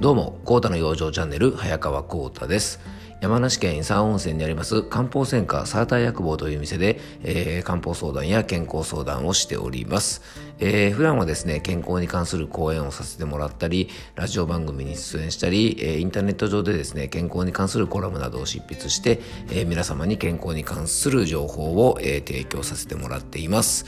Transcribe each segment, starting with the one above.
どうも、コータの養生チャンネル、早川コータです。山梨県伊佐温泉にあります漢方専科サーター薬房という店で、えー、漢方相談や健康相談をしております、えー、普段はですね健康に関する講演をさせてもらったりラジオ番組に出演したり、えー、インターネット上でですね健康に関するコラムなどを執筆して、えー、皆様に健康に関する情報を、えー、提供させてもらっています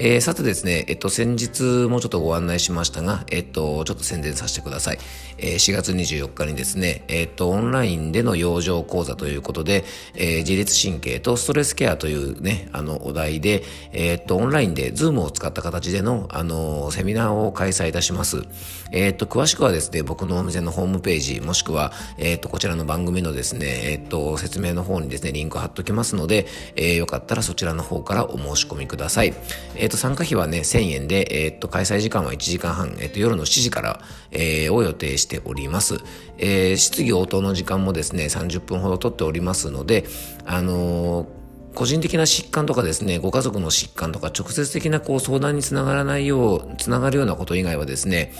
えー、さてですね、えっと、先日もちょっとご案内しましたが、えっと、ちょっと宣伝させてください。えー、4月24日にですね、えっと、オンラインでの養生講座ということで、えー、自律神経とストレスケアというね、あの、お題で、えっと、オンラインでズームを使った形での、あの、セミナーを開催いたします。えっと、詳しくはですね、僕のお店のホームページ、もしくは、えっと、こちらの番組のですね、えっと、説明の方にですね、リンク貼っときますので、えー、よかったらそちらの方からお申し込みください。えと、参加費はね、1000円で、えっと、開催時間は1時間半、えっと、夜の7時から、えー、を予定しております。えー、質疑応答の時間もですね、30分ほどとっておりますので、あのー個人的な疾患とかですね、ご家族の疾患とか直接的なこう相談につながらないよう、つながるようなこと以外はですね、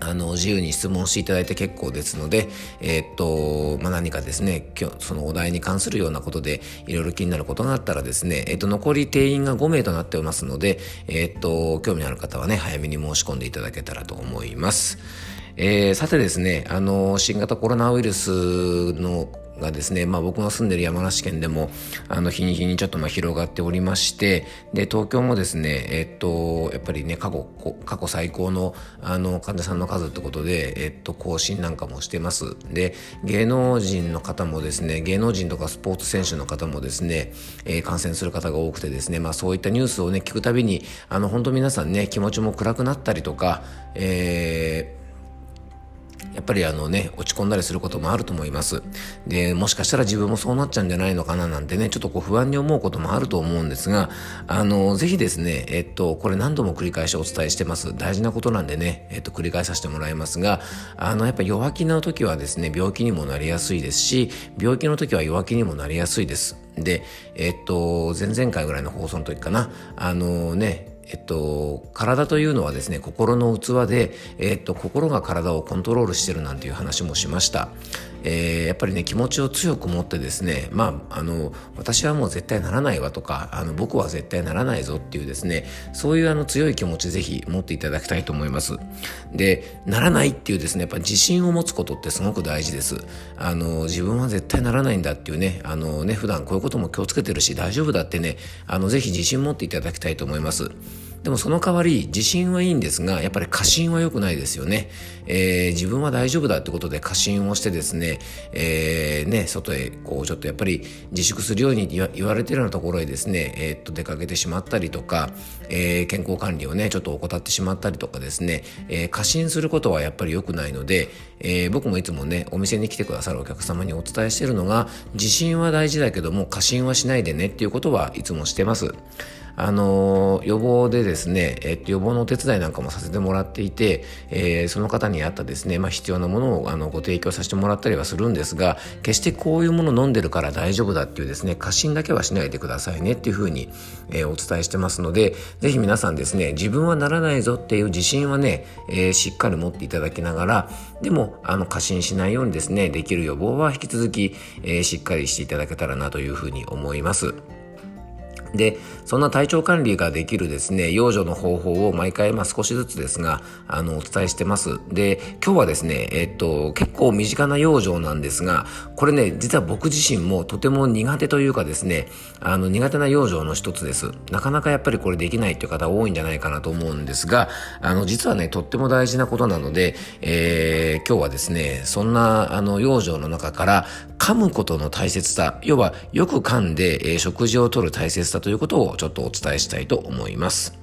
あの、自由に質問していただいて結構ですので、えー、っと、まあ、何かですね、今日、そのお題に関するようなことで、いろいろ気になることがあったらですね、えー、っと、残り定員が5名となっておりますので、えー、っと、興味のある方はね、早めに申し込んでいただけたらと思います。えー、さてですね、あの、新型コロナウイルスのがですね、まあ僕が住んでる山梨県でも、あの、日に日にちょっとまあ広がっておりまして、で、東京もですね、えっと、やっぱりね、過去、過去最高の、あの、患者さんの数ってことで、えっと、更新なんかもしてます。で、芸能人の方もですね、芸能人とかスポーツ選手の方もですね、えー、感染する方が多くてですね、まあそういったニュースをね、聞くたびに、あの、本当皆さんね、気持ちも暗くなったりとか、えー、やっぱりあのね、落ち込んだりすることもあると思います。で、もしかしたら自分もそうなっちゃうんじゃないのかななんてね、ちょっとこう不安に思うこともあると思うんですが、あの、ぜひですね、えっと、これ何度も繰り返しお伝えしてます。大事なことなんでね、えっと、繰り返させてもらいますが、あの、やっぱ弱気な時はですね、病気にもなりやすいですし、病気の時は弱気にもなりやすいです。で、えっと、前々回ぐらいの放送の時かな、あのね、えっと、体というのはですね、心の器で、えっと、心が体をコントロールしてるなんていう話もしました。えー、やっぱりね、気持ちを強く持ってですね、まあ、あの、私はもう絶対ならないわとか、あの、僕は絶対ならないぞっていうですね、そういうあの強い気持ちぜひ持っていただきたいと思います。で、ならないっていうですね、やっぱ自信を持つことってすごく大事です。あの、自分は絶対ならないんだっていうね、あのね、普段こういうことも気をつけてるし大丈夫だってね、あの、ぜひ自信持っていただきたいと思います。でもその代わり自信はいいんですが、やっぱり過信は良くないですよね。えー、自分は大丈夫だってことで過信をしてですね、えー、ね、外へこうちょっとやっぱり自粛するように言われてるようなところへですね、えー、っと出かけてしまったりとか、えー、健康管理をね、ちょっと怠ってしまったりとかですね、えー、過信することはやっぱり良くないので、えー、僕もいつもね、お店に来てくださるお客様にお伝えしてるのが、自信は大事だけども過信はしないでねっていうことはいつもしてます。あの予防でですね、えっと、予防のお手伝いなんかもさせてもらっていて、えー、その方に合ったですね、まあ、必要なものをあのご提供させてもらったりはするんですが決してこういうものを飲んでるから大丈夫だっていうですね過信だけはしないでくださいねっていうふうに、えー、お伝えしてますのでぜひ皆さんですね自分はならないぞっていう自信はね、えー、しっかり持っていただきながらでもあの過信しないようにですねできる予防は引き続き、えー、しっかりしていただけたらなというふうに思います。で、そんな体調管理ができるですね、養生の方法を毎回、まあ少しずつですが、あの、お伝えしてます。で、今日はですね、えっと、結構身近な養生なんですが、これね、実は僕自身もとても苦手というかですね、あの、苦手な養生の一つです。なかなかやっぱりこれできないっていう方多いんじゃないかなと思うんですが、あの、実はね、とっても大事なことなので、えー、今日はですね、そんな、あの、養生の中から、噛むことの大切さ、要は、よく噛んで、えー、食事をとる大切さということをちょっとお伝えしたいと思います。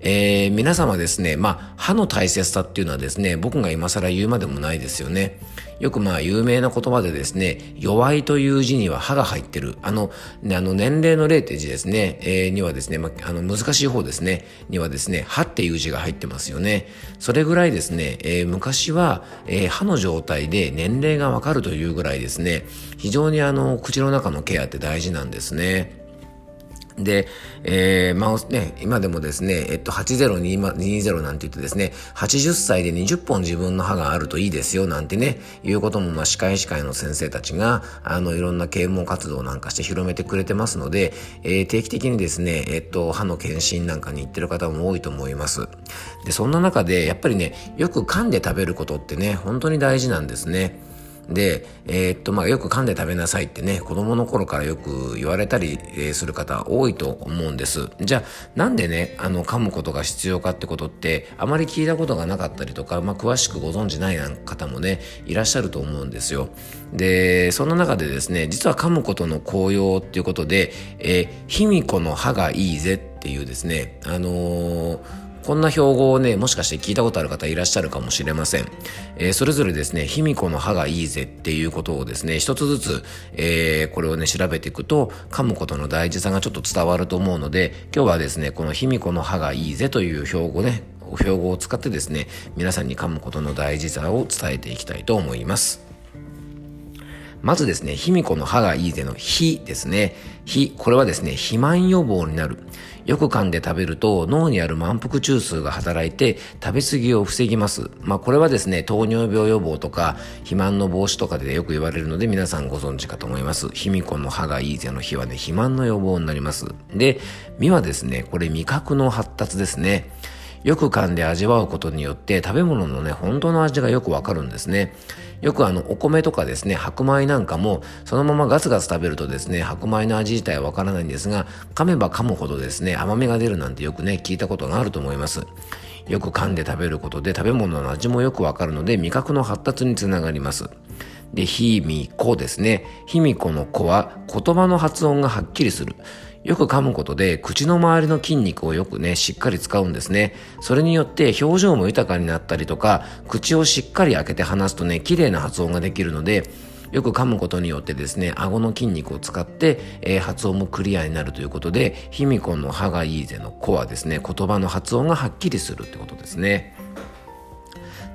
えー、皆様ですね、まあ、歯の大切さっていうのはですね、僕が今更言うまでもないですよね。よくまあ、有名な言葉でですね、弱いという字には歯が入ってる。あの、ね、あの、年齢の0って字ですね、えー、にはですね、まあ、あの、難しい方ですね、にはですね、歯っていう字が入ってますよね。それぐらいですね、えー、昔は、えー、歯の状態で年齢がわかるというぐらいですね、非常にあの、口の中のケアって大事なんですね。で、えー、まあね、今でもですね、えっと、8020なんて言ってですね、80歳で20本自分の歯があるといいですよ、なんてね、いうことも、まあ、歯科医師会の先生たちが、あの、いろんな啓蒙活動なんかして広めてくれてますので、えー、定期的にですね、えっと、歯の検診なんかに行ってる方も多いと思います。で、そんな中で、やっぱりね、よく噛んで食べることってね、本当に大事なんですね。で、えー、っと、まあ、よく噛んで食べなさいってね、子供の頃からよく言われたりする方多いと思うんです。じゃあ、なんでね、あの、噛むことが必要かってことって、あまり聞いたことがなかったりとか、まあ、詳しくご存知ない方もね、いらっしゃると思うんですよ。で、そんな中でですね、実は噛むことの効用っていうことで、えー、卑弥呼の歯がいいぜっていうですね、あのーこんな標語をね、もしかして聞いたことある方いらっしゃるかもしれません。えー、それぞれですね、卑弥呼の歯がいいぜっていうことをですね、一つずつ、えー、これをね、調べていくと、噛むことの大事さがちょっと伝わると思うので、今日はですね、この卑弥呼の歯がいいぜという標語ね、標語を使ってですね、皆さんに噛むことの大事さを伝えていきたいと思います。まずですね、卑弥呼の歯がいいぜの非ですね。非、これはですね、肥満予防になる。よく噛んで食べると脳にある満腹中枢が働いて食べ過ぎを防ぎます。まあこれはですね、糖尿病予防とか肥満の防止とかでよく言われるので皆さんご存知かと思います。卑弥呼の歯がいいぜの日はね、肥満の予防になります。で、身はですね、これ味覚の発達ですね。よく噛んで味わうことによって食べ物のね、本当の味がよくわかるんですね。よくあの、お米とかですね、白米なんかも、そのままガツガツ食べるとですね、白米の味自体はわからないんですが、噛めば噛むほどですね、甘みが出るなんてよくね、聞いたことがあると思います。よく噛んで食べることで食べ物の味もよくわかるので、味覚の発達につながります。で、ひみこですね。ひみこの子は言葉の発音がはっきりする。よく噛むことで口の周りの筋肉をよくね、しっかり使うんですね。それによって表情も豊かになったりとか、口をしっかり開けて話すとね、綺麗な発音ができるので、よく噛むことによってですね、顎の筋肉を使って、えー、発音もクリアになるということで、卑弥呼の歯がいいぜの子はですね、言葉の発音がはっきりするってことですね。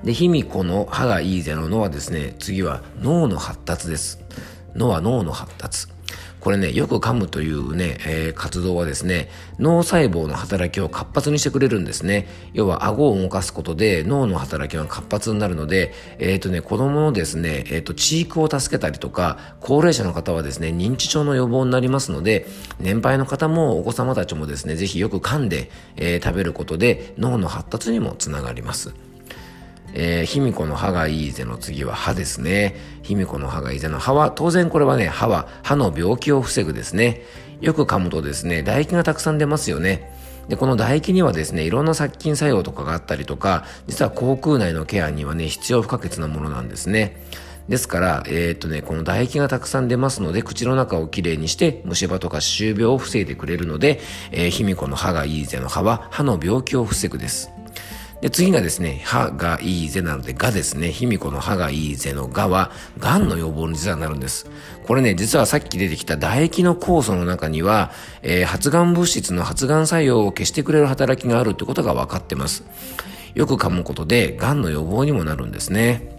で、卑弥呼の歯がいいぜののはですね、次は脳の発達です。のは脳の発達。これね、よく噛むというね、えー、活動はですね、脳細胞の働きを活発にしてくれるんですね。要は顎を動かすことで脳の働きが活発になるので、えっ、ー、とね、子供のですね、えっ、ー、と、知育を助けたりとか、高齢者の方はですね、認知症の予防になりますので、年配の方もお子様たちもですね、ぜひよく噛んで、え食べることで脳の発達にもつながります。えー、卑弥呼の歯がいいぜの次は歯ですね。卑弥呼の歯がいいぜの歯は、当然これはね、歯は歯の病気を防ぐですね。よく噛むとですね、唾液がたくさん出ますよね。で、この唾液にはですね、いろんな殺菌作用とかがあったりとか、実は口腔内のケアにはね、必要不可欠なものなんですね。ですから、えー、っとね、この唾液がたくさん出ますので、口の中をきれいにして、虫歯とか歯周病を防いでくれるので、えー、卑弥呼の歯がいいぜの歯は歯の病気を防ぐです。で、次がですね、歯がいいぜなので、がですね、卑弥呼の歯がいいぜのがは、癌の予防に実はなるんです。これね、実はさっき出てきた唾液の酵素の中には、えー、発がん物質の発がん作用を消してくれる働きがあるってことが分かってます。よく噛むことで、癌の予防にもなるんですね。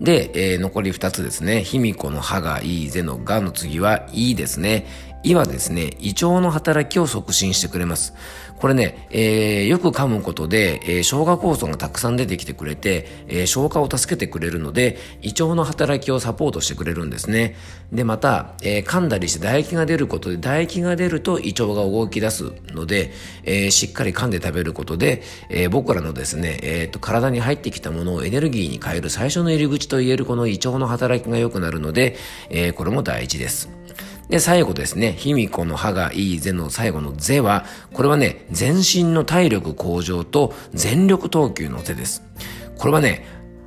で、えー、残り2つですね。卑弥呼の歯がいいぜのがの次は、いいですね。胃はですね、胃腸の働きを促進してくれます。これね、えー、よく噛むことで、えー、消化酵素がたくさん出てきてくれて、えー、消化を助けてくれるので、胃腸の働きをサポートしてくれるんですね。で、また、えー、噛んだりして唾液が出ることで、唾液が出ると胃腸が動き出すので、えー、しっかり噛んで食べることで、えー、僕らのですね、えー、と体に入ってきたものをエネルギーに変える最初の入り口と言えるこの胃腸の働きが良くなるので、えー、これも大事です。で、最後ですね、卑弥呼の歯がいいぜの最後のぜは、これはね、全身の体力向上と全力投球のぜです。これはね、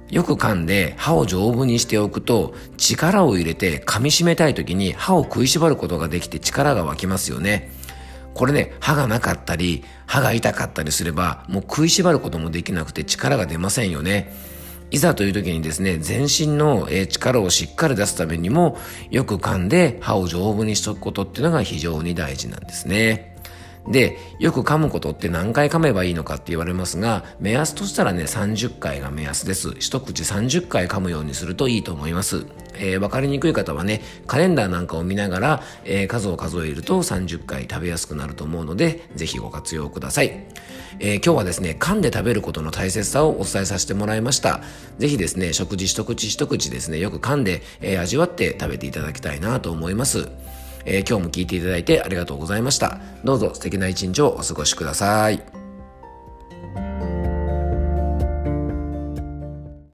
よく噛んで歯を丈夫にしておくと力を入れて噛み締めたい時に歯を食いしばることができて力が湧きますよね。これね、歯がなかったり、歯が痛かったりすれば、もう食いしばることもできなくて力が出ませんよね。いざという時にですね、全身の力をしっかり出すためにも、よく噛んで歯を丈夫にしとくことっていうのが非常に大事なんですね。で、よく噛むことって何回噛めばいいのかって言われますが、目安としたらね、30回が目安です。一口30回噛むようにするといいと思います。えー、わかりにくい方はね、カレンダーなんかを見ながら、えー、数を数えると30回食べやすくなると思うので、ぜひご活用ください。えー、今日はですね、噛んで食べることの大切さをお伝えさせてもらいました。ぜひですね、食事一口一口ですね、よく噛んで、えー、味わって食べていただきたいなと思います。えー、今日も聞いていただいてありがとうございました。どうぞ素敵な一日をお過ごしください。